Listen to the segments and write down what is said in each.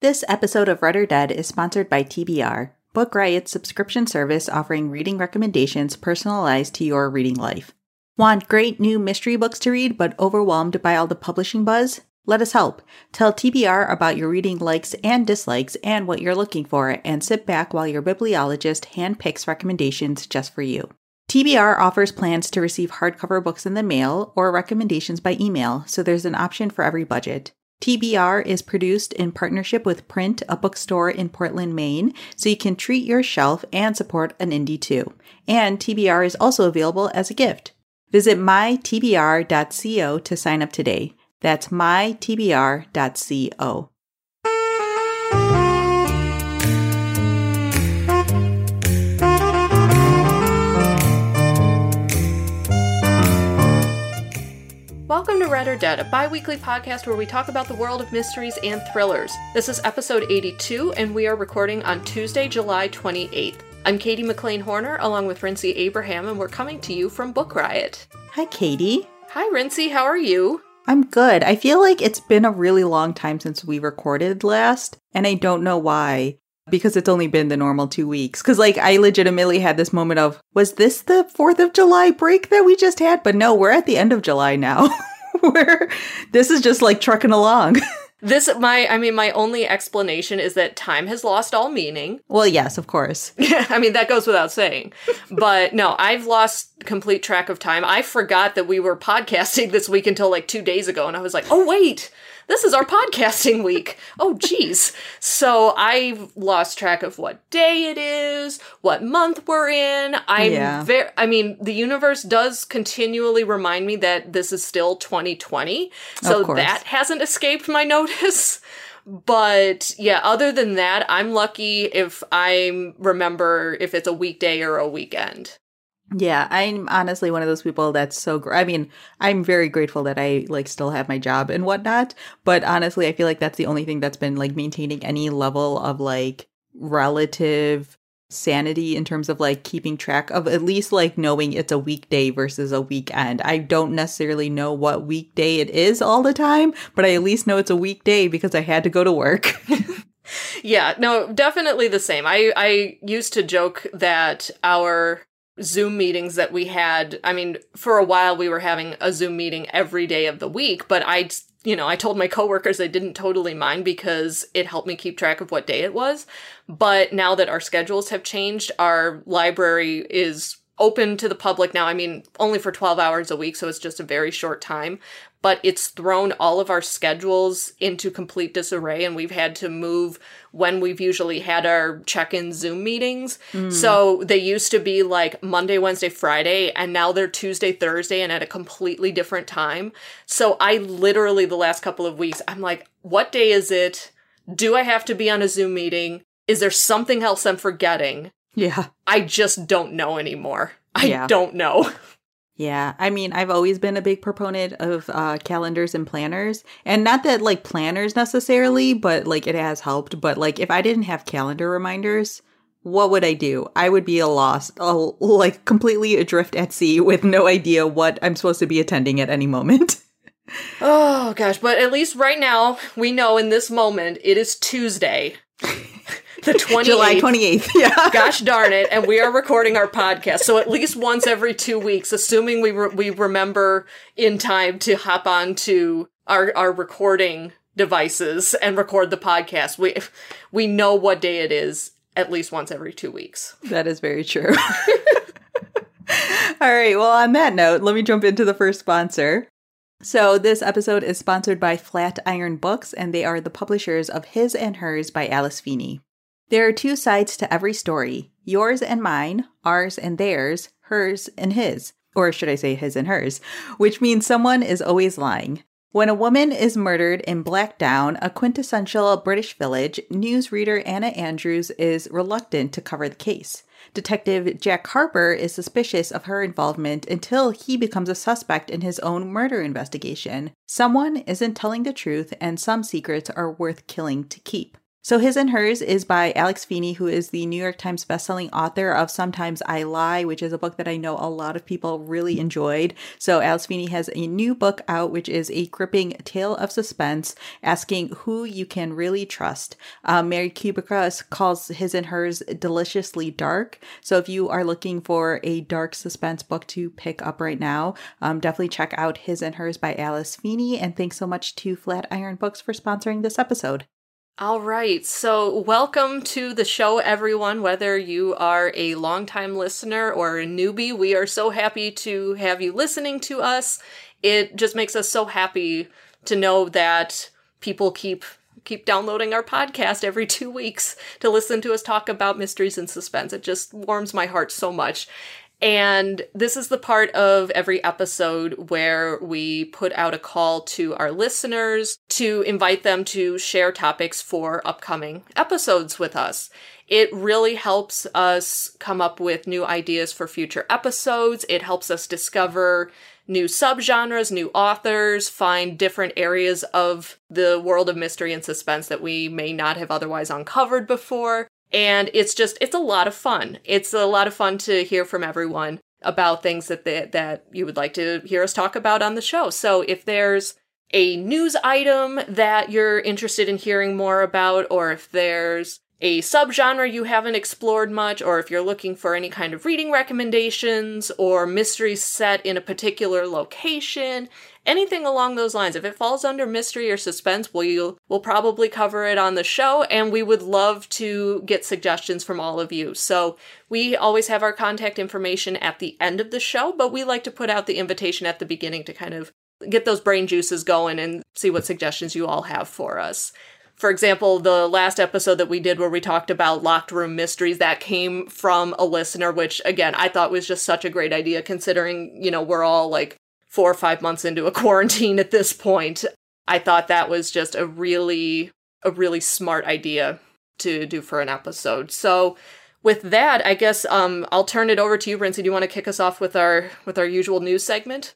This episode of Read or Dead is sponsored by TBR, Book Riot's subscription service offering reading recommendations personalized to your reading life. Want great new mystery books to read but overwhelmed by all the publishing buzz? Let us help. Tell TBR about your reading likes and dislikes and what you're looking for, and sit back while your bibliologist handpicks recommendations just for you. TBR offers plans to receive hardcover books in the mail or recommendations by email, so there's an option for every budget. TBR is produced in partnership with Print, a bookstore in Portland, Maine, so you can treat your shelf and support an indie too. And TBR is also available as a gift. Visit mytbr.co to sign up today. That's mytbr.co. Welcome to Read or Dead, a bi weekly podcast where we talk about the world of mysteries and thrillers. This is episode 82, and we are recording on Tuesday, July 28th. I'm Katie McLean Horner, along with Rincey Abraham, and we're coming to you from Book Riot. Hi, Katie. Hi, Rincey. how are you? I'm good. I feel like it's been a really long time since we recorded last, and I don't know why. Because it's only been the normal two weeks. Because, like, I legitimately had this moment of, was this the 4th of July break that we just had? But no, we're at the end of July now. where this is just like trucking along. This my I mean my only explanation is that time has lost all meaning. Well, yes, of course. I mean that goes without saying. but no, I've lost complete track of time. I forgot that we were podcasting this week until like 2 days ago and I was like, "Oh wait, this is our podcasting week. Oh, geez. So I've lost track of what day it is, what month we're in. I'm Yeah. very, I mean, the universe does continually remind me that this is still 2020. So that hasn't escaped my notice. But yeah, other than that, I'm lucky if I remember if it's a weekday or a weekend. Yeah, I'm honestly one of those people that's so. Gr- I mean, I'm very grateful that I like still have my job and whatnot. But honestly, I feel like that's the only thing that's been like maintaining any level of like relative sanity in terms of like keeping track of at least like knowing it's a weekday versus a weekend. I don't necessarily know what weekday it is all the time, but I at least know it's a weekday because I had to go to work. Yeah, no, definitely the same. I I used to joke that our Zoom meetings that we had, I mean, for a while we were having a Zoom meeting every day of the week, but I you know, I told my coworkers I didn't totally mind because it helped me keep track of what day it was. But now that our schedules have changed, our library is open to the public now. I mean, only for 12 hours a week, so it's just a very short time. But it's thrown all of our schedules into complete disarray, and we've had to move when we've usually had our check in Zoom meetings. Hmm. So they used to be like Monday, Wednesday, Friday, and now they're Tuesday, Thursday, and at a completely different time. So I literally, the last couple of weeks, I'm like, what day is it? Do I have to be on a Zoom meeting? Is there something else I'm forgetting? Yeah. I just don't know anymore. I Yeah. don't know. Yeah, I mean, I've always been a big proponent of uh, calendars and planners, and not that like planners necessarily, but like it has helped. But like, if I didn't have calendar reminders, what would I do? I would be a lost, a, like completely adrift at sea with no idea what I'm supposed to be attending at any moment. Oh gosh, but at least right now we know in this moment it is Tuesday, the 28th. July 28th. Yeah. Gosh darn it, and we are recording our podcast. So at least once every 2 weeks, assuming we re- we remember in time to hop on to our our recording devices and record the podcast. We we know what day it is at least once every 2 weeks. That is very true. All right. Well, on that note, let me jump into the first sponsor. So, this episode is sponsored by Flatiron Books, and they are the publishers of His and Hers by Alice Feeney. There are two sides to every story yours and mine, ours and theirs, hers and his. Or should I say his and hers, which means someone is always lying. When a woman is murdered in Blackdown, a quintessential British village, newsreader Anna Andrews is reluctant to cover the case. Detective Jack Harper is suspicious of her involvement until he becomes a suspect in his own murder investigation. Someone isn't telling the truth, and some secrets are worth killing to keep. So His and Hers is by Alice Feeney, who is the New York Times bestselling author of Sometimes I Lie, which is a book that I know a lot of people really enjoyed. So Alice Feeney has a new book out, which is a gripping tale of suspense, asking who you can really trust. Um, Mary Kubica calls His and Hers deliciously dark. So if you are looking for a dark suspense book to pick up right now, um, definitely check out His and Hers by Alice Feeney. And thanks so much to Flatiron Books for sponsoring this episode. All right. So, welcome to the show, everyone. Whether you are a longtime listener or a newbie, we are so happy to have you listening to us. It just makes us so happy to know that people keep keep downloading our podcast every 2 weeks to listen to us talk about mysteries and suspense. It just warms my heart so much. And this is the part of every episode where we put out a call to our listeners to invite them to share topics for upcoming episodes with us. It really helps us come up with new ideas for future episodes. It helps us discover new subgenres, new authors, find different areas of the world of mystery and suspense that we may not have otherwise uncovered before. And it's just, it's a lot of fun. It's a lot of fun to hear from everyone about things that they, that you would like to hear us talk about on the show. So if there's a news item that you're interested in hearing more about, or if there's a subgenre you haven't explored much, or if you're looking for any kind of reading recommendations or mysteries set in a particular location, anything along those lines. If it falls under mystery or suspense, we'll, we'll probably cover it on the show, and we would love to get suggestions from all of you. So we always have our contact information at the end of the show, but we like to put out the invitation at the beginning to kind of get those brain juices going and see what suggestions you all have for us. For example, the last episode that we did where we talked about locked room mysteries, that came from a listener, which again, I thought was just such a great idea considering, you know, we're all like four or five months into a quarantine at this point. I thought that was just a really, a really smart idea to do for an episode. So with that, I guess um, I'll turn it over to you, Rincey. Do you want to kick us off with our with our usual news segment?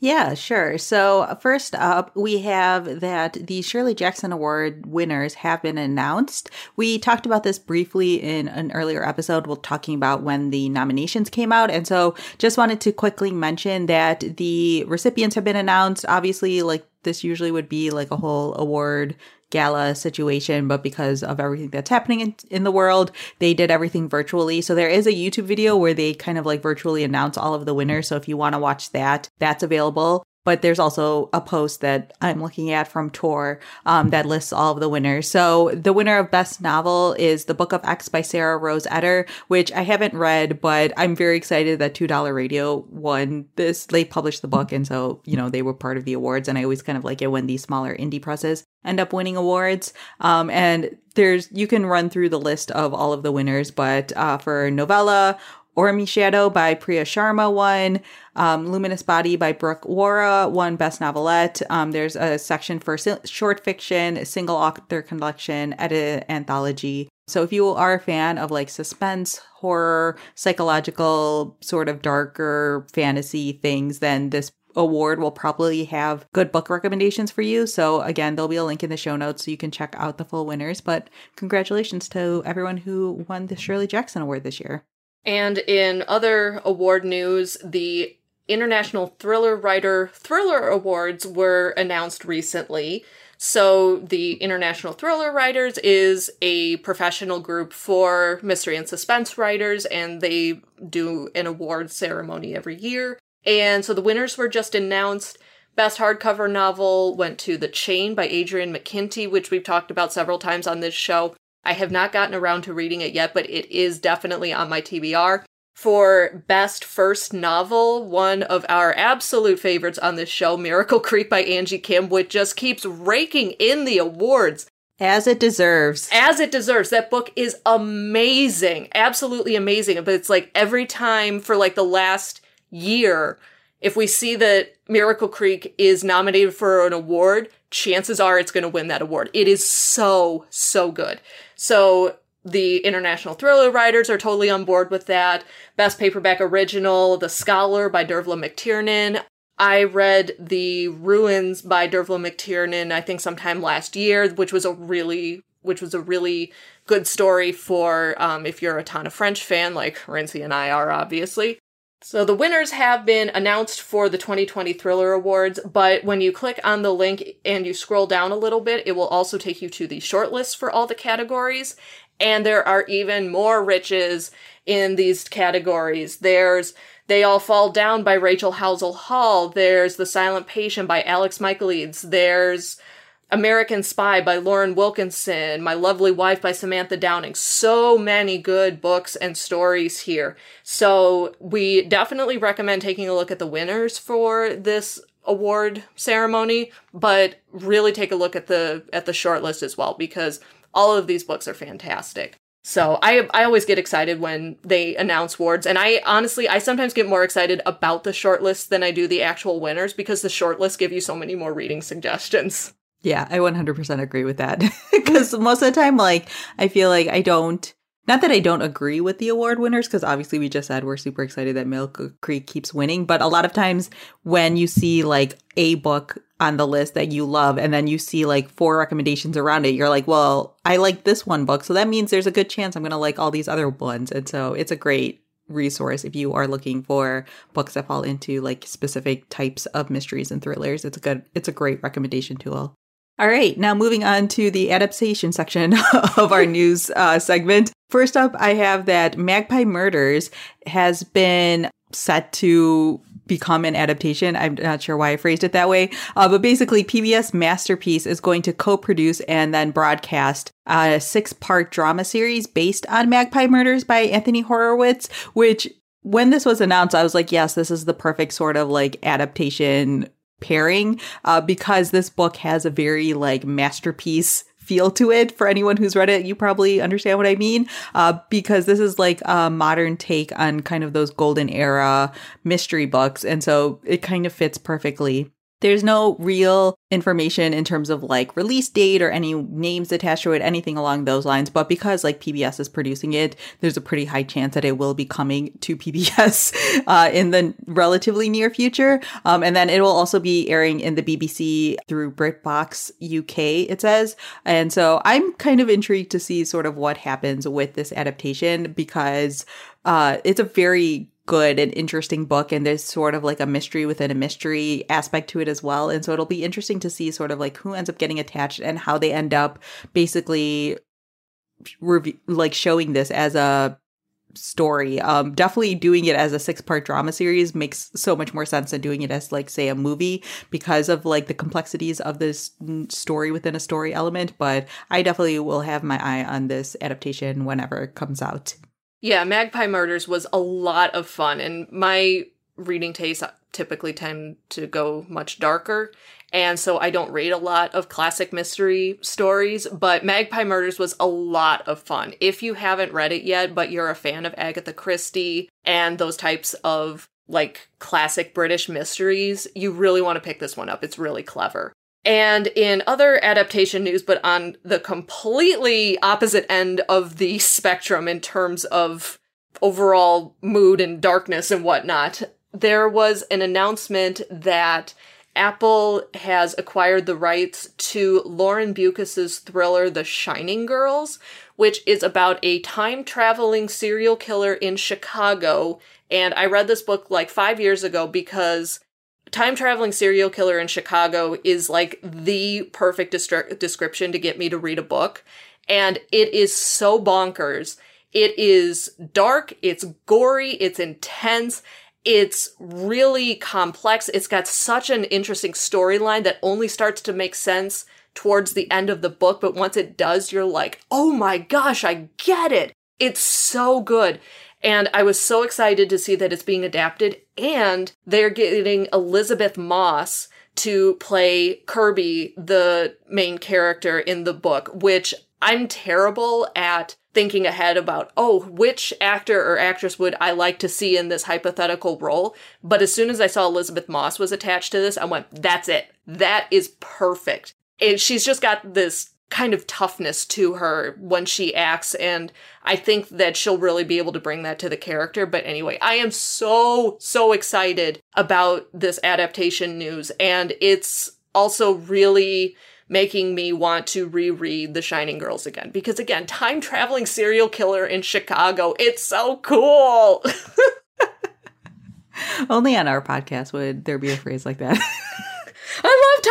Yeah, sure. So, uh, first up, we have that the Shirley Jackson Award winners have been announced. We talked about this briefly in an earlier episode. We're talking about when the nominations came out. And so, just wanted to quickly mention that the recipients have been announced. Obviously, like this usually would be like a whole award gala situation, but because of everything that's happening in, in the world, they did everything virtually. So there is a YouTube video where they kind of like virtually announce all of the winners. So if you want to watch that, that's available but there's also a post that I'm looking at from Tor um, that lists all of the winners. So the winner of Best Novel is The Book of X by Sarah Rose Etter, which I haven't read, but I'm very excited that $2 Radio won this. They published the book, and so, you know, they were part of the awards. And I always kind of like it when these smaller indie presses end up winning awards. Um, and there's, you can run through the list of all of the winners, but uh, for novella, Ormeshadow by Priya Sharma won. Um, Luminous Body by Brooke Warra won Best Novelette. Um, there's a section for short fiction, single author collection, edit anthology. So if you are a fan of like suspense, horror, psychological, sort of darker fantasy things, then this award will probably have good book recommendations for you. So again, there'll be a link in the show notes so you can check out the full winners. But congratulations to everyone who won the Shirley Jackson Award this year. And in other award news, the International Thriller Writer Thriller Awards were announced recently. So, the International Thriller Writers is a professional group for mystery and suspense writers, and they do an award ceremony every year. And so the winners were just announced. Best hardcover novel went to The Chain by Adrian McKinty, which we've talked about several times on this show. I have not gotten around to reading it yet, but it is definitely on my TBR. For Best First Novel, one of our absolute favorites on this show, Miracle Creek by Angie Kim, which just keeps raking in the awards. As it deserves. As it deserves. That book is amazing. Absolutely amazing. But it's like every time for like the last year, if we see that Miracle Creek is nominated for an award, chances are it's going to win that award. It is so, so good. So the international thriller writers are totally on board with that. Best paperback original, The Scholar by Dervla McTiernan. I read The Ruins by Dervla McTiernan, I think sometime last year, which was a really, which was a really good story for um, if you're a Tana French fan, like Rincey and I are, obviously. So the winners have been announced for the 2020 Thriller Awards, but when you click on the link and you scroll down a little bit, it will also take you to the shortlist for all the categories. And there are even more riches in these categories. There's They All Fall Down by Rachel Howzell Hall. There's The Silent Patient by Alex Michaelides. There's American Spy by Lauren Wilkinson, My Lovely Wife by Samantha Downing. So many good books and stories here. So we definitely recommend taking a look at the winners for this award ceremony, but really take a look at the at the shortlist as well because all of these books are fantastic. So I I always get excited when they announce awards, and I honestly I sometimes get more excited about the shortlist than I do the actual winners because the shortlist give you so many more reading suggestions. Yeah, I 100% agree with that. Because most of the time, like, I feel like I don't, not that I don't agree with the award winners, because obviously we just said we're super excited that Miracle Creek keeps winning. But a lot of times when you see like a book on the list that you love and then you see like four recommendations around it, you're like, well, I like this one book. So that means there's a good chance I'm going to like all these other ones. And so it's a great resource if you are looking for books that fall into like specific types of mysteries and thrillers. It's a good, it's a great recommendation tool. All right, now moving on to the adaptation section of our news uh, segment. First up, I have that Magpie Murders has been set to become an adaptation. I'm not sure why I phrased it that way. Uh, but basically, PBS Masterpiece is going to co produce and then broadcast a six part drama series based on Magpie Murders by Anthony Horowitz, which when this was announced, I was like, yes, this is the perfect sort of like adaptation pairing uh, because this book has a very like masterpiece feel to it. For anyone who's read it you probably understand what i mean. Uh, because this is like a modern take on kind of those golden era mystery books. And so it kind of fits perfectly there's no real information in terms of like release date or any names attached to it, anything along those lines. But because like PBS is producing it, there's a pretty high chance that it will be coming to PBS uh, in the relatively near future. Um, and then it will also be airing in the BBC through BritBox UK, it says. And so I'm kind of intrigued to see sort of what happens with this adaptation because uh, it's a very good and interesting book and there's sort of like a mystery within a mystery aspect to it as well. And so it'll be interesting to see sort of like who ends up getting attached and how they end up basically rev- like showing this as a story. Um definitely doing it as a six part drama series makes so much more sense than doing it as like say a movie because of like the complexities of this story within a story element. But i definitely will have my eye on this adaptation whenever it comes out yeah, Magpie Murders was a lot of fun, and my reading tastes typically tend to go much darker. And so I don't read a lot of classic mystery stories, but Magpie Murders was a lot of fun. If you haven't read it yet, but you're a fan of Agatha Christie and those types of like classic British mysteries, you really want to pick this one up. It's really clever. And in other adaptation news, but on the completely opposite end of the spectrum in terms of overall mood and darkness and whatnot, there was an announcement that Apple has acquired the rights to Lauren Beukes's thriller The Shining Girls, which is about a time traveling serial killer in Chicago. And I read this book like five years ago because time traveling serial killer in Chicago is like the perfect description to get me to read a book. And it is so bonkers. It is dark, it's gory, it's intense, it's really complex. It's got such an interesting storyline that only starts to make sense towards the end of the book. But once it does, you're like, oh my gosh, I get it. It's so good. And I was so excited to see that it's being adapted and they're getting Elisabeth Moss to play Kirby, the main character in the book, which I'm terrible at thinking ahead about, oh, which actor or actress would I like to see in this hypothetical role? But as soon as I saw Elisabeth Moss was attached to this, I went, that's it. That is perfect. And she's just got this kind of toughness to her when she acts and I think that she'll really be able to bring that to the character but anyway I am so so excited about this adaptation news and it's also really making me want to reread The Shining Girls again. Because again, time traveling serial killer in Chicago, it's so cool. Only on our podcast would there be a phrase like that.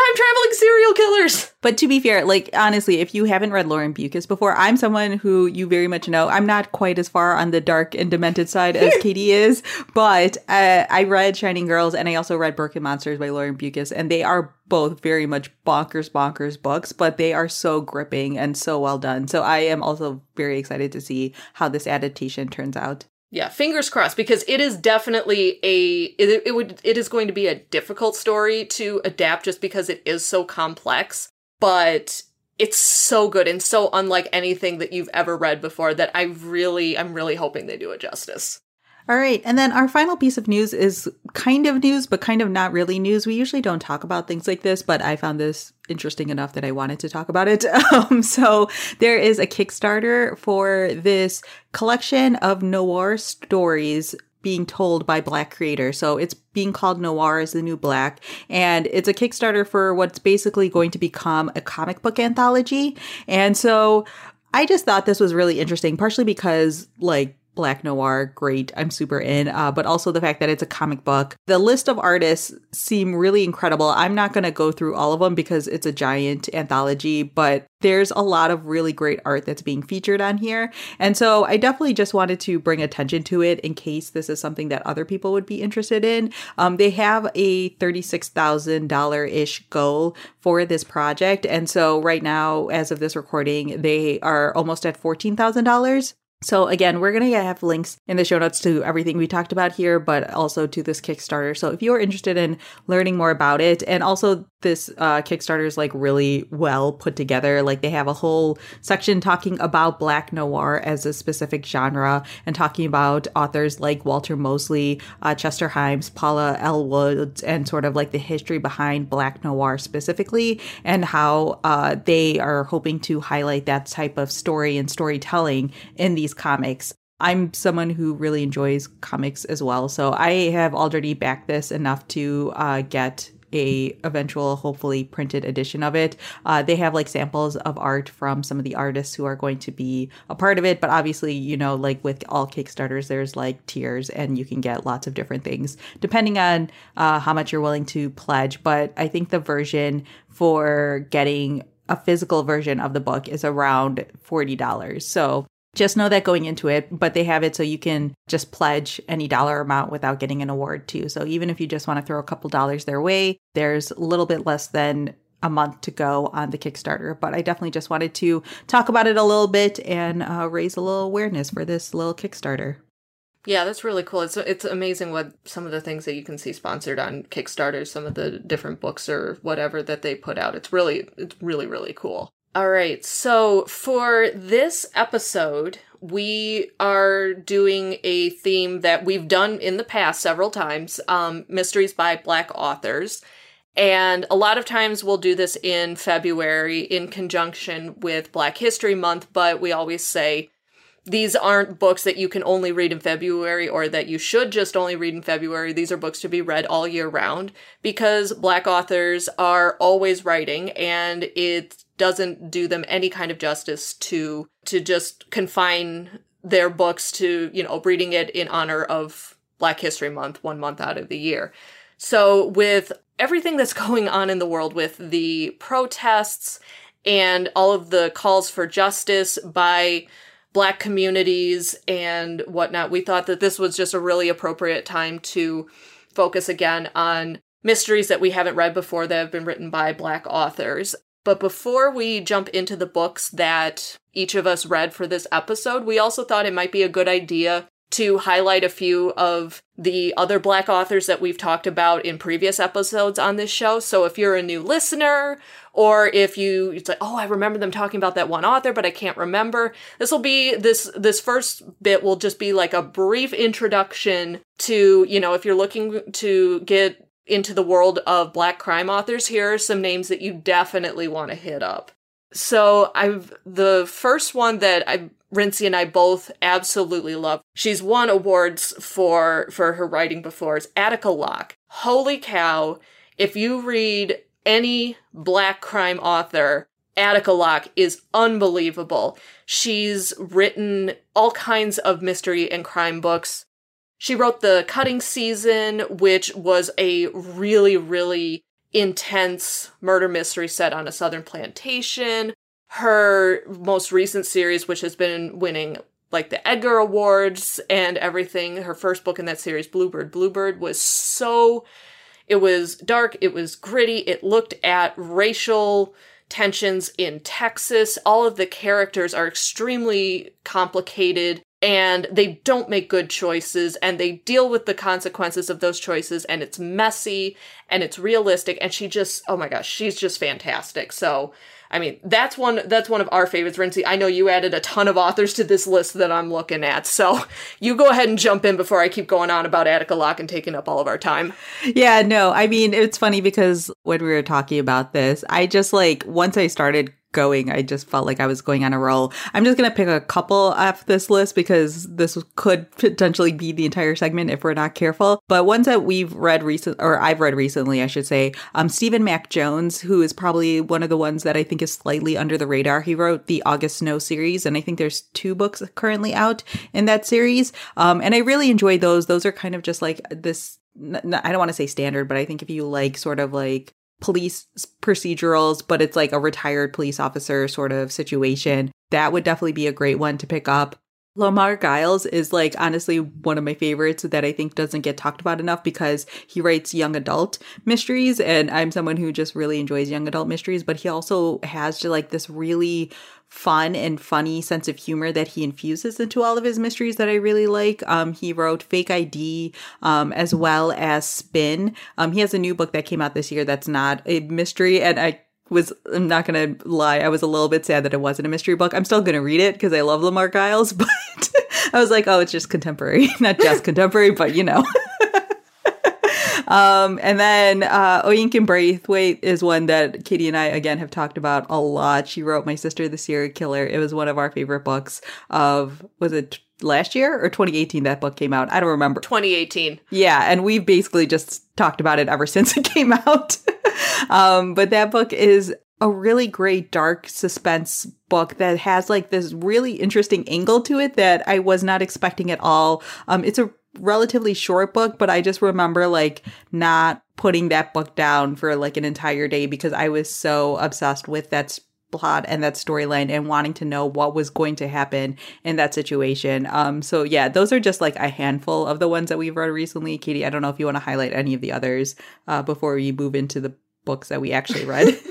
Time traveling serial killers. But to be fair, like honestly, if you haven't read Lauren Beukes before, I'm someone who you very much know. I'm not quite as far on the dark and demented side as Katie is, but uh, I read Shining Girls and I also read Broken Monsters by Lauren Beukes, and they are both very much bonkers, bonkers books, but they are so gripping and so well done. So I am also very excited to see how this adaptation turns out. Yeah, fingers crossed because it is definitely a it, it would it is going to be a difficult story to adapt just because it is so complex, but it's so good and so unlike anything that you've ever read before that I really I'm really hoping they do it justice. All right. And then our final piece of news is kind of news, but kind of not really news. We usually don't talk about things like this, but I found this interesting enough that I wanted to talk about it. Um, so there is a Kickstarter for this collection of noir stories being told by black creators. So it's being called Noir is the New Black. And it's a Kickstarter for what's basically going to become a comic book anthology. And so I just thought this was really interesting, partially because like black noir great i'm super in uh, but also the fact that it's a comic book. The list of artists seem really incredible. I'm not going to go through all of them because it's a giant anthology but there's a lot of really great art that's being featured on here. And so i definitely just wanted to bring attention to it in case this is something that other people would be interested in. Um, they have a $36000 ish goal for this project. And so right now as of this recording they are almost at $14000 so again, we're going to have links in the show notes to everything we talked about here, but also to this Kickstarter. So if you're interested in learning more about it, and also this uh, Kickstarter is like really well put together. Like they have a whole section talking about Black Noir as a specific genre and talking about authors like Walter Mosley, uh, Chester Himes, Paula L. Woods, and sort of like the history behind Black Noir specifically and how uh, they are hoping to highlight that type of story and storytelling in these comics. I'm someone who really enjoys comics as well, so I have already backed this enough to uh, get a eventual hopefully printed edition of it. Uh, they have like samples of art from some of the artists who are going to be a part of it. But obviously you know like with all kickstarters there's like tiers and you can get lots of different things depending on uh, how much you're willing to pledge. But i think the version for getting a physical version of the book is around $40 so just know that going into it, but they have it so you can just pledge any dollar amount without getting an award too. So even if you just want to throw a couple dollars their way, there's a little bit less than a month to go on the Kickstarter. But I definitely just wanted to talk about it a little bit and uh, raise a little awareness for this little Kickstarter. Yeah, that's really cool. It's it's amazing what some of the things that you can see sponsored on Kickstarter, some of the different books or whatever that they put out. It's really it's really really cool. All right. So for this episode, we are doing a theme that we've done in the past several times um, mysteries by Black authors. And a lot of times we'll do this in February in conjunction with Black History Month, but we always say these aren't books that you can only read in February or that you should just only read in February. These are books to be read all year round because Black authors are always writing and it doesn't do them any kind of justice to to just confine their books to you know reading it in honor of Black History Month, one month out of the year. So with everything that's going on in the world with the protests and all of the calls for justice by black communities and whatnot, we thought that this was just a really appropriate time to focus again on mysteries that we haven't read before that have been written by black authors. But before we jump into the books that each of us read for this episode, we also thought it might be a good idea to highlight a few of the other black authors that we've talked about in previous episodes on this show. So if you're a new listener or if you it's like, "Oh, I remember them talking about that one author, but I can't remember." This will be this this first bit will just be like a brief introduction to, you know, if you're looking to get into the world of black crime authors, here are some names that you definitely want to hit up. So I've the first one that I Rincey and I both absolutely love. She's won awards for for her writing before. Is Attica Locke. Holy cow! If you read any black crime author, Attica Locke is unbelievable. She's written all kinds of mystery and crime books. She wrote The Cutting Season, which was a really, really intense murder mystery set on a southern plantation. Her most recent series, which has been winning like the Edgar Awards and everything, her first book in that series, Bluebird. Bluebird was so, it was dark, it was gritty, it looked at racial tensions in Texas. All of the characters are extremely complicated and they don't make good choices and they deal with the consequences of those choices and it's messy and it's realistic and she just oh my gosh she's just fantastic so i mean that's one that's one of our favorites Rincey. i know you added a ton of authors to this list that i'm looking at so you go ahead and jump in before i keep going on about attica locke and taking up all of our time yeah no i mean it's funny because when we were talking about this i just like once i started going. I just felt like I was going on a roll. I'm just going to pick a couple off this list because this could potentially be the entire segment if we're not careful. But ones that we've read recent, or I've read recently, I should say, um, Stephen Mack Jones, who is probably one of the ones that I think is slightly under the radar. He wrote the August Snow series, and I think there's two books currently out in that series. Um, and I really enjoyed those. Those are kind of just like this I don't want to say standard, but I think if you like sort of like police procedurals, but it's like a retired police officer sort of situation. That would definitely be a great one to pick up. Lamar Giles is like honestly one of my favorites that I think doesn't get talked about enough because he writes young adult mysteries and I'm someone who just really enjoys young adult mysteries, but he also has just like this really fun and funny sense of humor that he infuses into all of his mysteries that I really like. Um, he wrote Fake ID um, as well as Spin. Um, he has a new book that came out this year that's not a mystery, and I was I'm not gonna lie, I was a little bit sad that it wasn't a mystery book. I'm still gonna read it because I love Lamar Giles, but I was like, oh, it's just contemporary, not just contemporary, but you know. Um, and then uh, Oyinkan Braithwaite is one that Katie and I again have talked about a lot. She wrote My Sister the Serial Killer. It was one of our favorite books of was it last year or 2018 that book came out? I don't remember. 2018. Yeah, and we've basically just talked about it ever since it came out. Um, but that book is a really great dark suspense book that has like this really interesting angle to it that I was not expecting at all. Um, it's a relatively short book, but I just remember like not putting that book down for like an entire day because I was so obsessed with that plot and that storyline and wanting to know what was going to happen in that situation. Um so yeah, those are just like a handful of the ones that we've read recently. Katie, I don't know if you want to highlight any of the others uh before we move into the books that we actually read.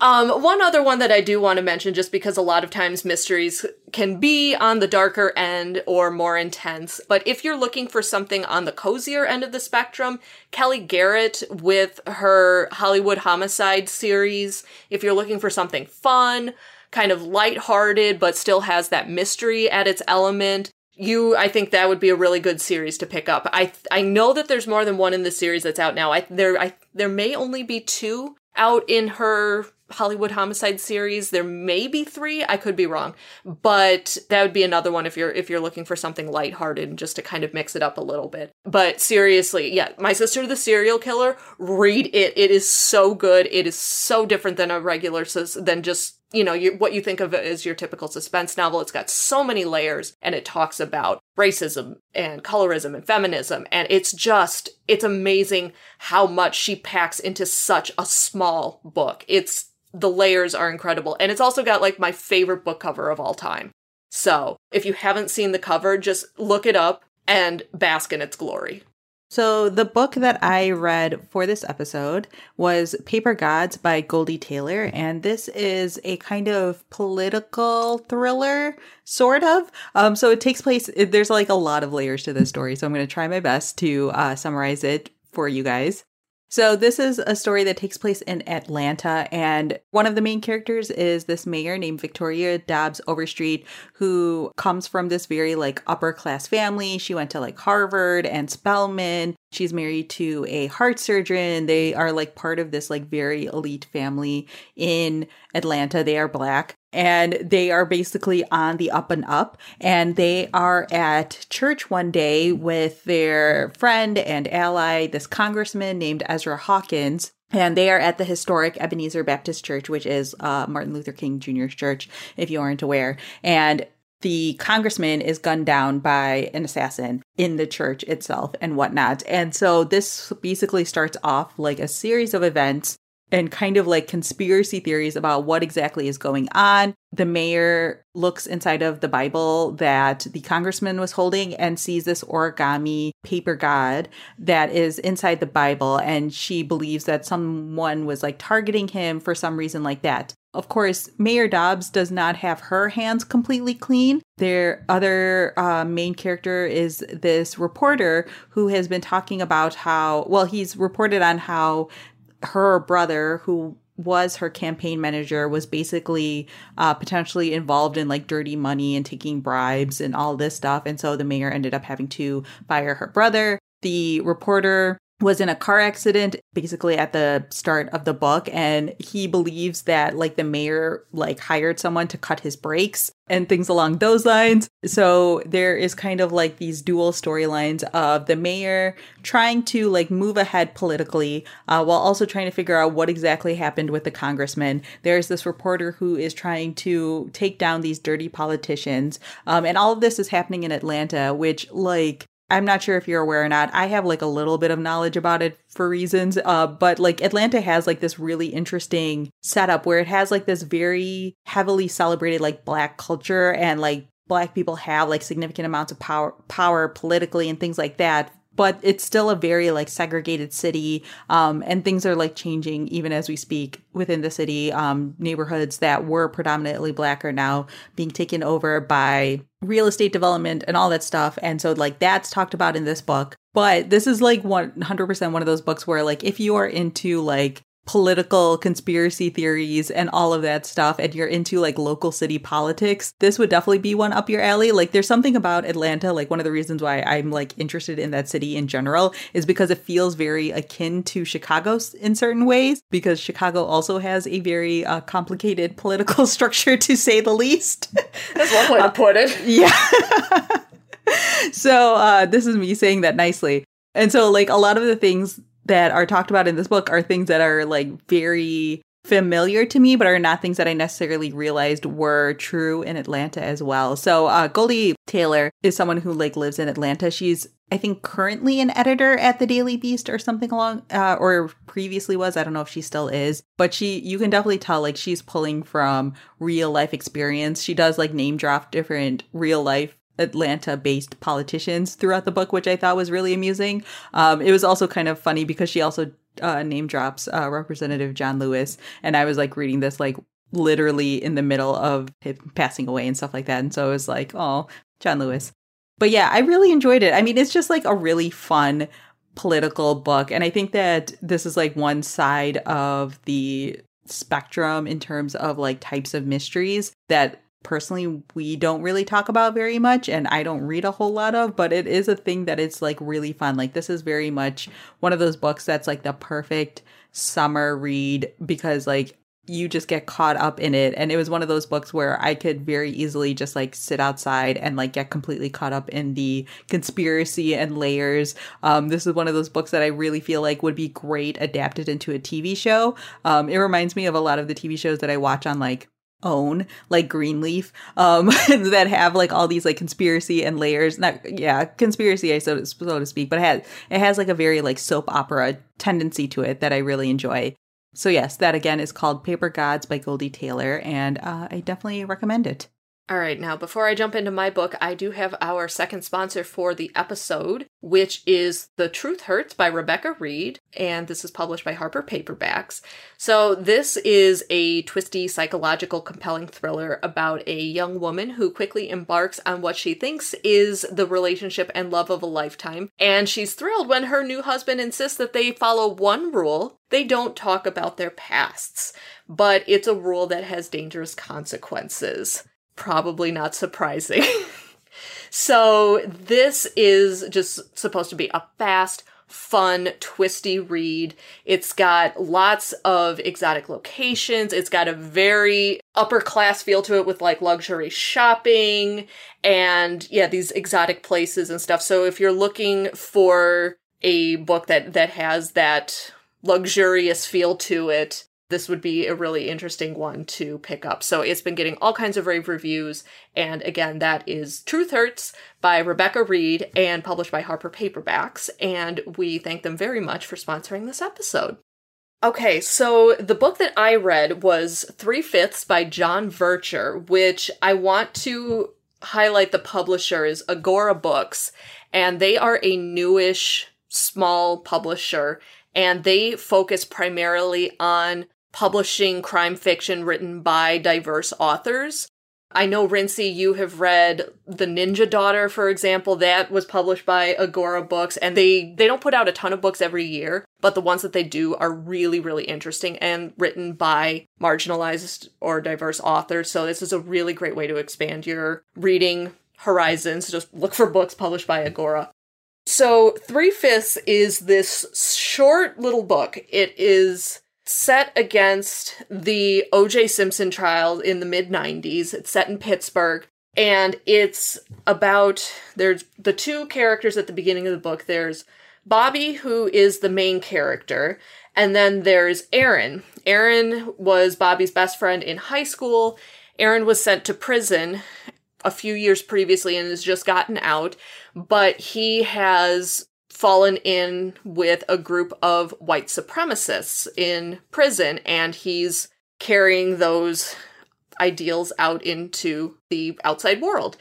Um, one other one that I do want to mention, just because a lot of times mysteries can be on the darker end or more intense. But if you're looking for something on the cozier end of the spectrum, Kellye Garrett with her Hollywood Homicide series, if you're looking for something fun, kind of lighthearted, but still has that mystery at its element, you i think that would be a really good series to pick up i i know that there's more than one in the series that's out now i there i there may only be two out in her Hollywood Homicide series. There may be three, I could be wrong, but that would be another one if you're if you're looking for something lighthearted and just to kind of mix it up a little bit. But seriously, yeah, My Sister the Serial Killer, read it. It is so good. It is so different than a regular than just you know, you, what you think of as your typical suspense novel. It's got so many layers and it talks about racism and colorism and feminism. And it's just, it's amazing how much she packs into such a small book. It's, the layers are incredible. And it's also got like my favorite book cover of all time. So if you haven't seen the cover, just look it up and bask in its glory. So, the book that I read for this episode was Paper Gods by Goldie Taylor. And this is a kind of political thriller, sort of. Um, so, it takes place, there's like a lot of layers to this story. So, I'm going to try my best to uh, summarize it for you guys. So, this is a story that takes place in Atlanta, and one of the main characters is this mayor named Victoria Dobbs Overstreet, who comes from this very like upper class family. She went to like Harvard and Spelman. She's married to a heart surgeon. They are like part of this like very elite family in Atlanta. They are black and they are basically on the up and up. And they are at church one day with their friend and ally, this congressman named Ezra Hawkins. And they are at the historic Ebenezer Baptist Church, which is uh, Martin Luther King Jr.'s church, if you aren't aware. And the congressman is gunned down by an assassin in the church itself and whatnot. And so this basically starts off like a series of events and kind of like conspiracy theories about what exactly is going on. The mayor looks inside of the Bible that the congressman was holding and sees this origami paper god that is inside the Bible. And she believes that someone was like targeting him for some reason like that. Of course, Mayor Dobbs does not have her hands completely clean. Their other uh, main character is this reporter who has been talking about how, well, he's reported on how her brother, who was her campaign manager, was basically uh, potentially involved in like dirty money and taking bribes and all this stuff. And so the mayor ended up having to fire her brother. The reporter was in a car accident basically at the start of the book and he believes that like the mayor like hired someone to cut his brakes and things along those lines. So there is kind of like these dual storylines of the mayor trying to like move ahead politically uh, while also trying to figure out what exactly happened with the congressman. There's this reporter who is trying to take down these dirty politicians um, and all of this is happening in atlanta which like I'm not sure if you're aware or not. I have like a little bit of knowledge about it for reasons. Uh, but like Atlanta has like this really interesting setup where it has like this very heavily celebrated like black culture and like black people have like significant amounts of power power politically and things like that but it's still a very like segregated city um, and things are like changing even as we speak within the city. Um, neighborhoods that were predominantly black are now being taken over by real estate development and all that stuff and so like that's talked about in this book. But this is like 100% one of those books where like if you are into like political conspiracy theories and all of that stuff and you're into like local city politics, this would definitely be one up your alley. Like there's something about Atlanta, like one of the reasons why I'm like interested in that city in general is because it feels very akin to Chicago in certain ways because Chicago also has a very uh, complicated political structure to say the least. That's one way to put it. yeah. so uh, this is me saying that nicely. And so, like, a lot of the things that are talked about in this book are things that are like very familiar to me, but are not things that I necessarily realized were true in Atlanta as well. So uh, Goldie Taylor is someone who like lives in Atlanta. She's I think currently an editor at the Daily Beast or something along, uh, or previously was. I don't know if she still is, but she you can definitely tell like she's pulling from real life experience. She does like name drop different real life Atlanta based politicians throughout the book, which I thought was really amusing. Um, it was also kind of funny because she also uh, name drops uh, Representative John Lewis. And I was like reading this like literally in the middle of him passing away and stuff like that. And so it was like, oh, John Lewis. But yeah, I really enjoyed it. I mean, it's just like a really fun political book. And I think that this is like one side of the spectrum in terms of like types of mysteries that personally we don't really talk about very much and I don't read a whole lot of, but it is a thing that it's like really fun. Like this is very much one of those books that's like the perfect summer read because like you just get caught up in it and it was one of those books where I could very easily just like sit outside and like get completely caught up in the conspiracy and layers. Um, this is one of those books that I really feel like would be great adapted into a TV show. Um, it reminds me of a lot of the TV shows that I watch on like own like greenleaf um that have like all these like conspiracy and layers not yeah conspiracy so to, so to speak but it has it has like a very like soap opera tendency to it that i really enjoy. So yes that again is called paper gods by goldie taylor and uh, i definitely recommend it All right, now before I jump into my book, I do have our second sponsor for the episode, which is The Truth Hurts by Rebecca Reid, and this is published by Harper Paperbacks. So, this is a twisty, psychological, compelling thriller about a young woman who quickly embarks on what she thinks is the relationship and love of a lifetime, and she's thrilled when her new husband insists that they follow one rule they don't talk about their pasts, but it's a rule that has dangerous consequences probably not surprising. so, this is just supposed to be a fast, fun, twisty read. It's got lots of exotic locations. It's got a very upper class feel to it with like luxury shopping and yeah, these exotic places and stuff. So if you're looking for a book that that has that luxurious feel to it, this would be a really interesting one to pick up. So it's been getting all kinds of rave reviews. And again, that is Truth Hurts by Rebecca Reid and published by Harper Paperbacks. And we thank them very much for sponsoring this episode. Okay, so the book that I read was Three Fifths by John Vercher, which I want to highlight the publisher is Agora Books, and they are a newish small publisher and they focus primarily on publishing crime fiction written by diverse authors. I know, Rincey, you have read The Ninja Daughter, for example. That was published by Agora Books, and they, they don't put out a ton of books every year, but the ones that they do are really, really interesting and written by marginalized or diverse authors. So this is a really great way to expand your reading horizons. Just look for books published by Agora. So Three Fifths is this short little book. It is set against the O.J. Simpson trial in the mid 90s. It's set in Pittsburgh. And it's about there's the two characters at the beginning of the book. There's Bobby, who is the main character, and then there's Aaron. Aaron was Bobby's best friend in high school. Aaron was sent to prison a few years previously and has just gotten out, but he has fallen in with a group of white supremacists in prison and he's carrying those ideals out into the outside world.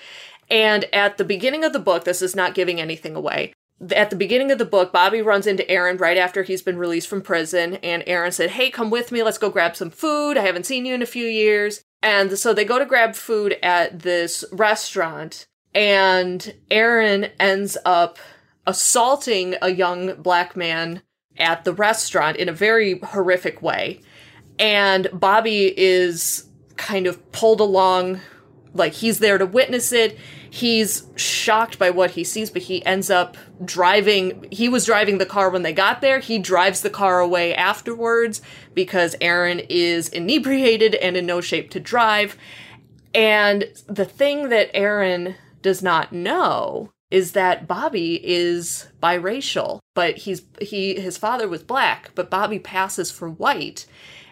And at the beginning of the book, this is not giving anything away. At the beginning of the book, Bobby runs into Aaron right after he's been released from prison, and Aaron said, Hey, come with me, let's go grab some food. I haven't seen you in a few years. And so they go to grab food at this restaurant, and Aaron ends up assaulting a young black man at the restaurant in a very horrific way. And Bobby is kind of pulled along, like he's there to witness it. He's shocked by what he sees, but he ends up driving. He was driving the car when they got there. He drives the car away afterwards because Aaron is inebriated and in no shape to drive. And the thing that Aaron does not know is that Bobby is biracial, but he's he his father was black, but Bobby passes for white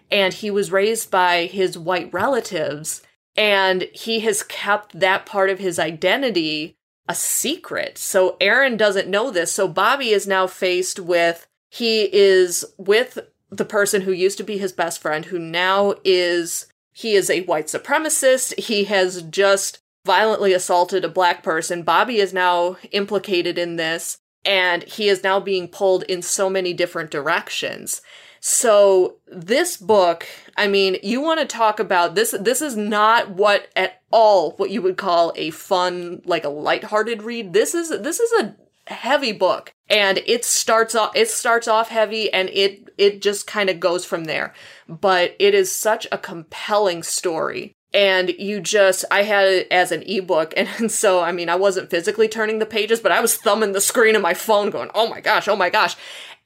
and he was raised by his white relatives and he has kept that part of his identity a secret. So Aaron doesn't know this. So Bobby is now faced with he is with the person who used to be his best friend who now is he is a white supremacist. He has just violently assaulted a black person. Bobby is now implicated in this, and he is now being pulled in so many different directions. So this book, I mean, you want to talk about this this is not what at all what you would call a fun like a lighthearted read. This is this is a heavy book and it starts off it starts off heavy and it it just kind of goes from there. But it is such a compelling story and you just i had it as an ebook and, and so i mean i wasn't physically turning the pages but i was thumbing the screen of my phone going oh my gosh oh my gosh.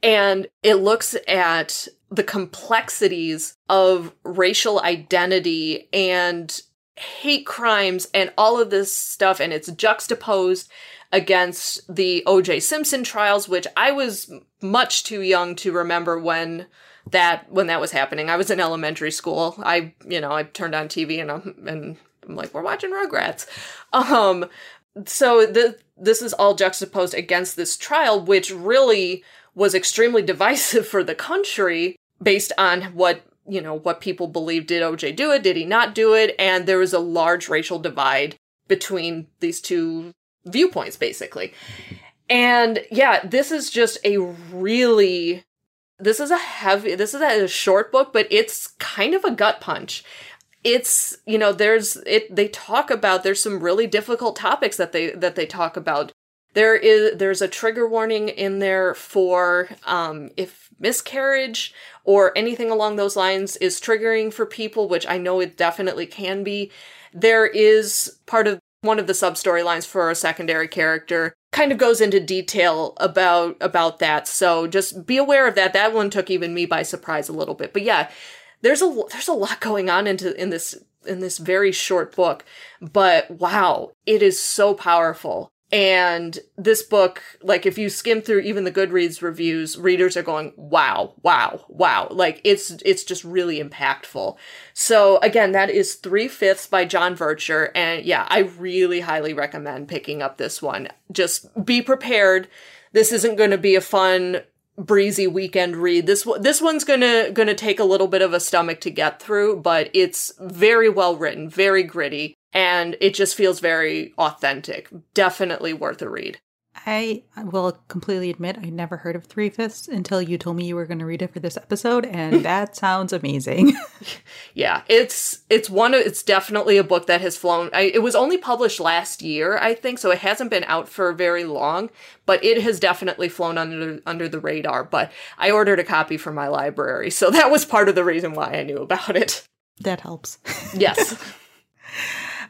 And it looks at the complexities of racial identity and hate crimes and all of this stuff and it's juxtaposed against the OJ Simpson trials which I was much too young to remember when that when that was happening. I was in elementary school. I, you know, I turned on TV and I'm and I'm like, we're watching Rugrats. Um, so the this is all juxtaposed against this trial, which really was extremely divisive for the country based on what you know, what people believe did OJ do it? Did he not do it? And there was a large racial divide between these two viewpoints, basically. And yeah, this is just a really this is a heavy this is a short book, but it's kind of a gut punch. It's, you know, there's it they talk about there's some really difficult topics that they that they talk about. There is there's a trigger warning in there for um if miscarriage or anything along those lines is triggering for people, which I know it definitely can be. There is part of one of the sub storylines for a secondary character kind of goes into detail about about that. So just be aware of that. That one took even me by surprise a little bit. But yeah, there's a there's a lot going on into in this in this very short book. But wow, it is so powerful. And this book, like if you skim through even the Goodreads reviews, readers are going, wow, wow, wow. Like it's, it's just really impactful. So again, that is Three Fifths by John Vercher. And yeah, I really highly recommend picking up this one. Just be prepared. This isn't going to be a fun, breezy weekend read. This, this one's gonna, gonna take a little bit of a stomach to get through, but it's very well written, very gritty and it just feels very authentic. Definitely worth a read. I will completely admit I never heard of Three Fifths until you told me you were going to read it for this episode, and that sounds amazing. yeah, it's it's one. Of, it's definitely a book that has flown. I, it was only published last year, I think, so it hasn't been out for very long. But it has definitely flown under under the radar. But I ordered a copy from my library, so that was part of the reason why I knew about it. That helps. yes.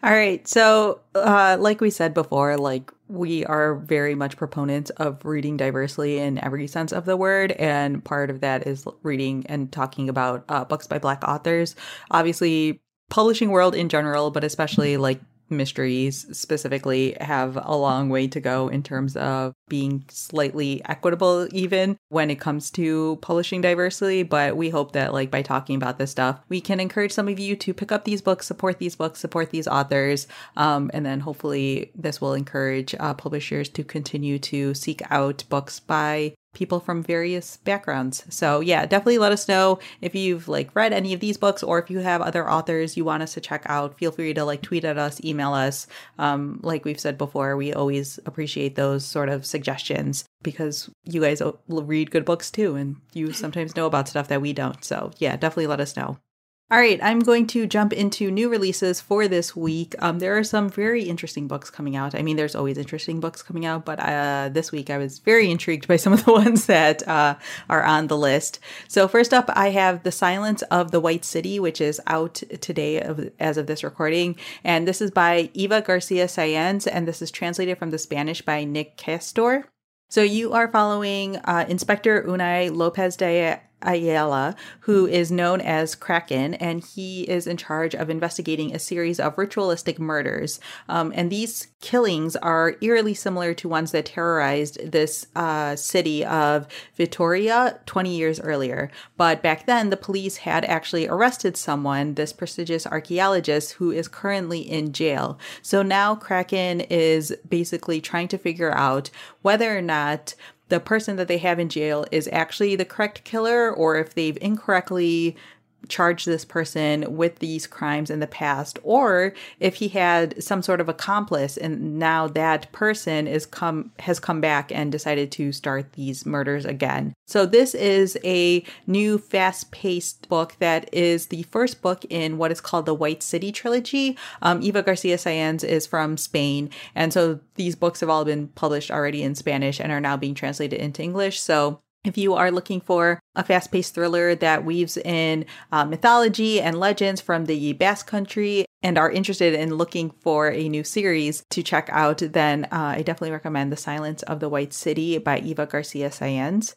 All right. So, uh, like we said before, like we are very much proponents of reading diversely in every sense of the word. And part of that is reading and talking about uh, books by Black authors. Obviously, publishing world in general, but especially like mysteries specifically have a long way to go in terms of being slightly equitable even when it comes to publishing diversely but we hope that like by talking about this stuff we can encourage some of you to pick up these books support these books support these authors um, and then hopefully this will encourage uh, publishers to continue to seek out books by people from various backgrounds. So yeah, definitely let us know if you've like read any of these books or if you have other authors you want us to check out. Feel free to like tweet at us, email us. Um, like we've said before, we always appreciate those sort of suggestions because you guys read good books too, and you sometimes know about stuff that we don't. So yeah, definitely let us know. All right, I'm going to jump into new releases for this week. Um, there are some very interesting books coming out. I mean, there's always interesting books coming out, but uh, this week I was very intrigued by some of the ones that uh, are on the list. So, first up, I have The Silence of the White City, which is out today of, as of this recording. And this is by Eva Garcia Sáenz, and this is translated from the Spanish by Nick Caistor. So, you are following uh, Inspector Unai Lopez de Ayala, who is known as Kraken, and he is in charge of investigating a series of ritualistic murders. Um, and these killings are eerily similar to ones that terrorized this uh, city of Vitoria 20 years earlier. But back then, the police had actually arrested someone, this prestigious archaeologist, who is currently in jail. So now Kraken is basically trying to figure out whether or not the person that they have in jail is actually the correct killer or if they've incorrectly charge this person with these crimes in the past or if he had some sort of accomplice and now that person is come has come back and decided to start these murders again. So this is a new fast-paced book that is the first book in what is called the White City trilogy. Um, Eva Garcia Sáenz is from Spain and so these books have all been published already in Spanish and are now being translated into English. So if you are looking for a fast paced thriller that weaves in uh, mythology and legends from the Basque country and are interested in looking for a new series to check out, then uh, I definitely recommend The Silence of the White City by Eva Garcia Sáenz.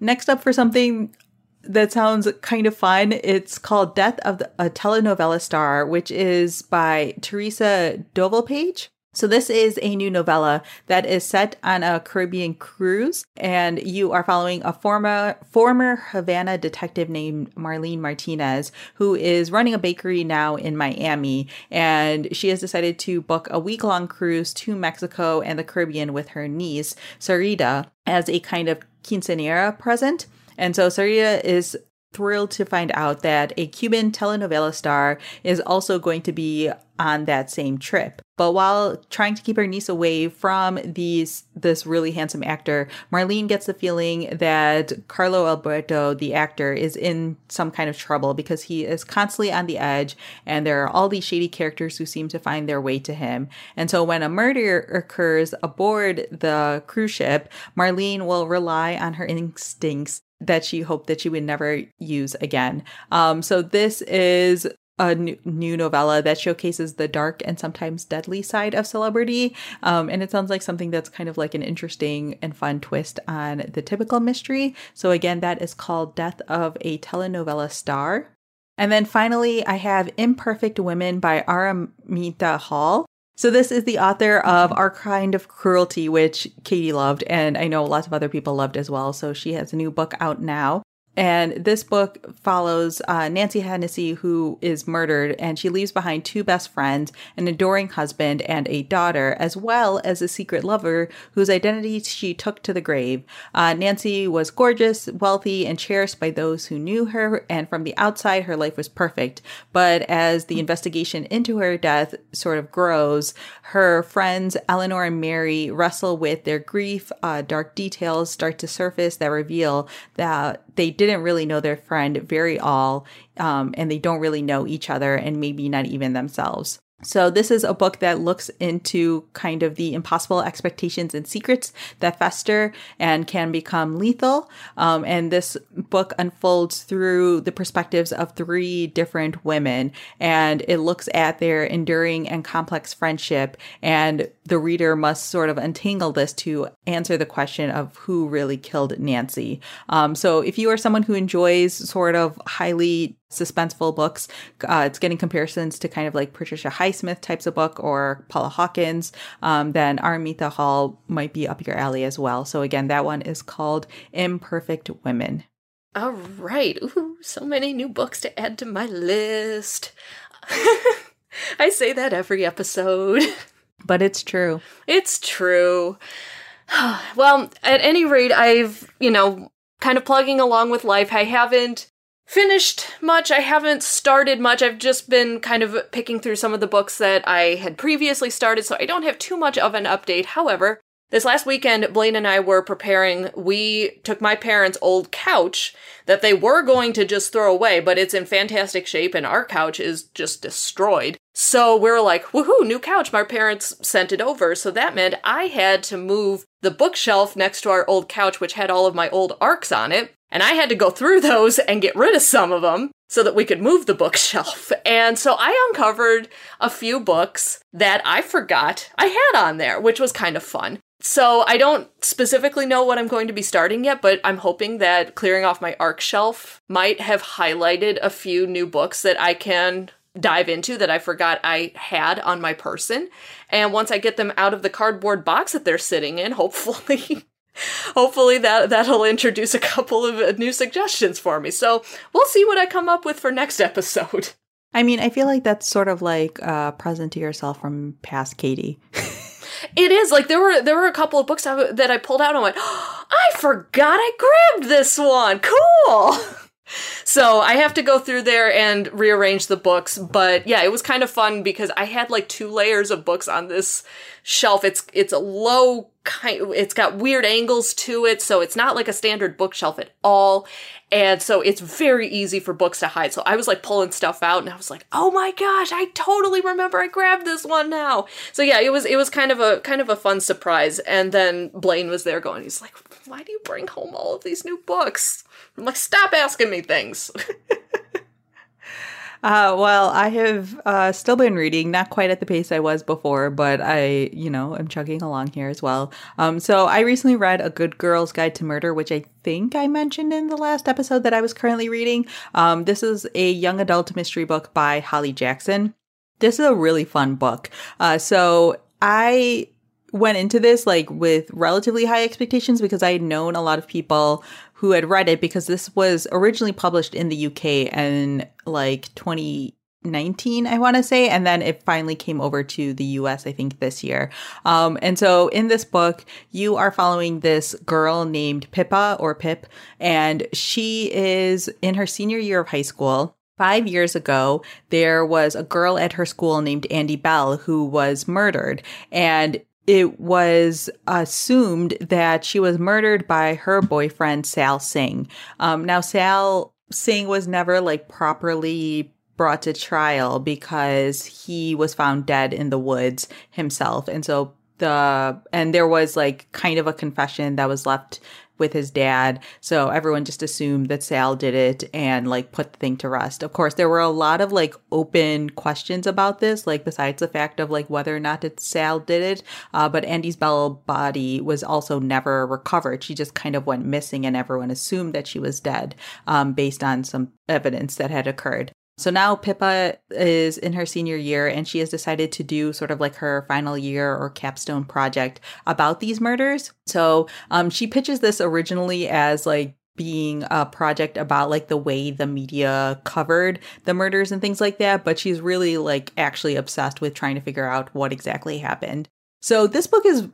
Next up for something that sounds kind of fun. It's called Death of the, a Telenovela Star, which is by Teresa Dovalpage. So this is a new novella that is set on a Caribbean cruise, and you are following a former former Havana detective named Marlene Martinez, who is running a bakery now in Miami, and she has decided to book a week long cruise to Mexico and the Caribbean with her niece Sarita as a kind of quinceanera present. And so Sarita is thrilled to find out that a Cuban telenovela star is also going to be on that same trip. But while trying to keep her niece away from these this really handsome actor, Marlene gets the feeling that Carlo Alberto, the actor, is in some kind of trouble because he is constantly on the edge and there are all these shady characters who seem to find their way to him. And so when a murder occurs aboard the cruise ship, Marlene will rely on her instincts that she hoped that she would never use again. Um, so this is a new, novella that showcases the dark and sometimes deadly side of celebrity. Um, and it sounds like something that's kind of like an interesting and fun twist on the typical mystery. So, again, that is called Death of a Telenovela Star. And then finally, I have Imperfect Women by Araminta Hall. So this is the author of mm-hmm. Our Kind of Cruelty, which Katie loved, and I know lots of other people loved as well. So she has a new book out now. And this book follows uh, Nancy Hennessy, who is murdered, and she leaves behind two best friends, an adoring husband, and a daughter, as well as a secret lover whose identity she took to the grave. Uh, Nancy was gorgeous, wealthy, and cherished by those who knew her, and from the outside, her life was perfect. But as the investigation into her death sort of grows, her friends Eleanor and Mary wrestle with their grief. Uh, dark details start to surface that reveal that they didn't really know their friend very all, um, and they don't really know each other, and maybe not even themselves. So, this is a book that looks into kind of the impossible expectations and secrets that fester and can become lethal. Um, and this book unfolds through the perspectives of three different women, and it looks at their enduring and complex friendship. And the reader must sort of untangle this to answer the question of who really killed Nancy. Um, so, if you are someone who enjoys sort of highly suspenseful books. Uh, it's getting comparisons to kind of like Patricia Highsmith types of book or Paula Hawkins. Um, then Araminta Hall might be up your alley as well. So again, that one is called Imperfect Women. All right. Ooh, so many new books to add to my list. I say that every episode. But it's true. It's true. well, at any rate, I've, you know, kind of plugging along with life. I haven't finished much. I haven't started much. I've just been kind of picking through some of the books that I had previously started, so I don't have too much of an update. However, this last weekend, Blaine and I were preparing. We took my parents' old couch that they were going to just throw away, but it's in fantastic shape and our couch is just destroyed. So we were like, woohoo, new couch. My parents sent it over. So that meant I had to move the bookshelf next to our old couch, which had all of my old arcs on it. And I had to go through those and get rid of some of them so that we could move the bookshelf. And so I uncovered a few books that I forgot I had on there, which was kind of fun. So I don't specifically know what I'm going to be starting yet, but I'm hoping that clearing off my arc shelf might have highlighted a few new books that I can dive into that I forgot I had on my person. And once I get them out of the cardboard box that they're sitting in, hopefully hopefully that that'll introduce a couple of uh, new suggestions for me. So we'll see what I come up with for next episode. I mean, I feel like that's sort of like a present to yourself from past Katie. it is like there were there were a couple of books that I pulled out and went, oh, I forgot I grabbed this one. Cool. So I have to go through there and rearrange the books, but yeah, it was kind of fun because I had like two layers of books on this shelf. It's it's a low kind it's got weird angles to it, so it's not like a standard bookshelf at all. And so it's very easy for books to hide. So I was like pulling stuff out and I was like, "Oh my gosh, I totally remember I grabbed this one now." So yeah, it was it was kind of a kind of a fun surprise. And then Blaine was there going, he's like, "Why do you bring home all of these new books?" I'm like, "Stop asking me things." Uh, well, I have uh, still been reading, not quite at the pace I was before, but I, you know, I'm chugging along here as well. Um, so I recently read A Good Girl's Guide to Murder, which I think I mentioned in the last episode that I was currently reading. Um, this is a young adult mystery book by Holly Jackson. This is a really fun book. Uh, so I went into this like with relatively high expectations because I had known a lot of people who had read it because this was originally published in the UK in like 2019, i want to say and then it finally came over to the us i think this year um, and so in this book you are following this girl named pippa or pip and she is in her senior year of high school Five years ago, there was a girl at her school named Andie Bell who was murdered. And it was assumed that she was murdered by her boyfriend, Sal Singh. Um, now, Sal Singh was never like properly brought to trial because he was found dead in the woods himself. And so the, and there was like kind of a confession that was left with his dad. So everyone just assumed that Sal did it and like put the thing to rest. Of course, there were a lot of like open questions about this, like besides the fact of like whether or not Sal did it. Uh, but Andie's Bell body was also never recovered. She just kind of went missing and everyone assumed that she was dead um, based on some evidence that had occurred. So now Pippa is in her senior year and she has decided to do sort of like her final year or capstone project about these murders. So um, she pitches this originally as like being a project about like the way the media covered the murders and things like that, but she's really like actually obsessed with trying to figure out what exactly happened. So this book is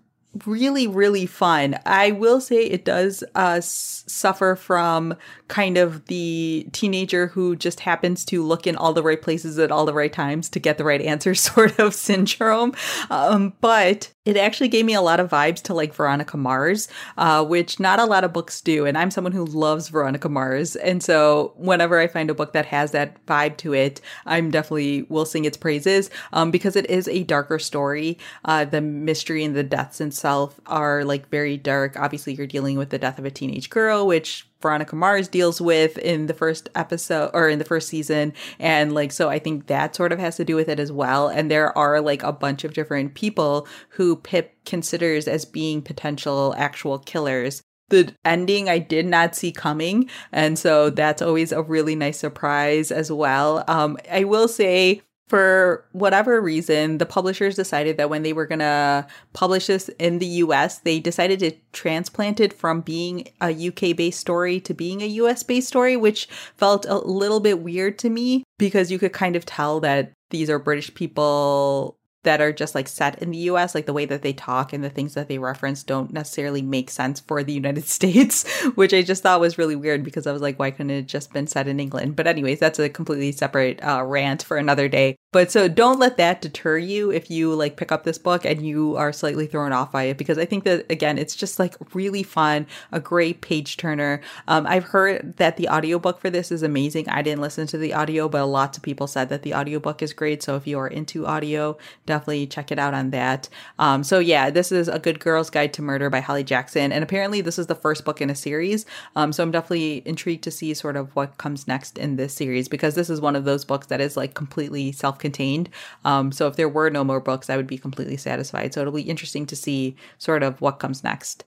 really really fun. I will say it does uh, suffer from kind of the teenager who just happens to look in all the right places at all the right times to get the right answer sort of syndrome. Um, but it actually gave me a lot of vibes to like Veronica Mars, uh, which not a lot of books do. And I'm someone who loves Veronica Mars. And so whenever I find a book that has that vibe to it, I'm definitely will sing its praises um, because it is a darker story. Uh, the mystery and the deaths itself are like very dark. Obviously, you're dealing with the death of a teenage girl, which Veronica Mars deals with in the first episode or in the first season. And like, so I think that sort of has to do with it as well. And there are like a bunch of different people who Pip considers as being potential actual killers the ending I did not see coming. And so that's always a really nice surprise as well. Um, I will say for whatever reason, the publishers decided that when they were going to publish this in the US, they decided to transplant it from being a UK based story to being a US based story, which felt a little bit weird to me because you could kind of tell that these are British people that are just like set in the US, like the way that they talk and the things that they reference don't necessarily make sense for the United States, which I just thought was really weird because I was like, why couldn't it just been set in England? But anyways, that's a completely separate uh, rant for another day. But so don't let that deter you if you like pick up this book and you are slightly thrown off by it because I think that again, it's just like really fun, a great page turner. Um, I've heard that the audiobook for this is amazing. I didn't listen to the audio, but lots of people said that the audiobook is great. So if you are into audio, definitely check it out on that. Um, so yeah, this is A Good Girl's Guide to Murder by Holly Jackson. And apparently this is the first book in a series. Um, so I'm definitely intrigued to see sort of what comes next in this series because this is one of those books that is like completely self contained. Um, so if there were no more books, I would be completely satisfied. So it'll be interesting to see sort of what comes next.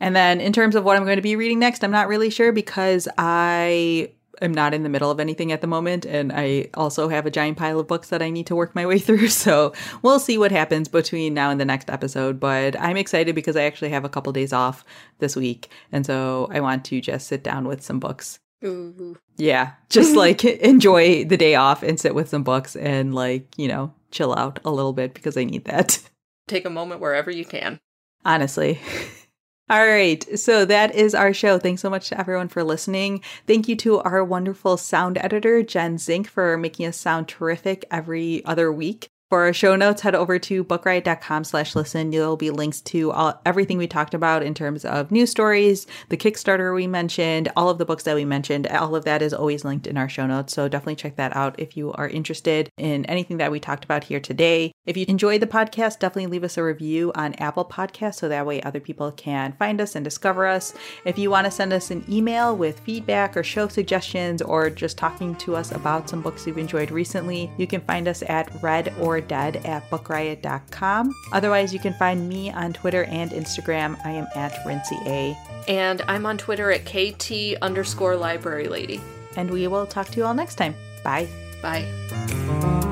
And then in terms of what I'm going to be reading next, I'm not really sure because I am not in the middle of anything at the moment and I also have a giant pile of books that I need to work my way through. So we'll see what happens between now and the next episode, but I'm excited because I actually have a couple days off this week and so I want to just sit down with some books. Ooh. Yeah, just like enjoy the day off and sit with some books and like, you know, chill out a little bit because I need that. Take a moment wherever you can. Honestly. All right. So that is our show. Thanks so much to everyone for listening. Thank you to our wonderful sound editor, Jen Zink, for making us sound terrific every other week. For our show notes, head over to bookriot.com slash listen. There'll be links to all, everything we talked about in terms of news stories, the Kickstarter we mentioned, all of the books that we mentioned. All of that is always linked in our show notes. So definitely check that out if you are interested in anything that we talked about here today. If you enjoyed the podcast, definitely leave us a review on Apple Podcasts so that way other people can find us and discover us. If you want to send us an email with feedback or show suggestions or just talking to us about some books you've enjoyed recently, you can find us at read or dead at bookriot.com. Otherwise, you can find me on Twitter and Instagram. I am at Rincey A. And I'm on Twitter at KT underscore library lady. And we will talk to you all next time. Bye. Bye.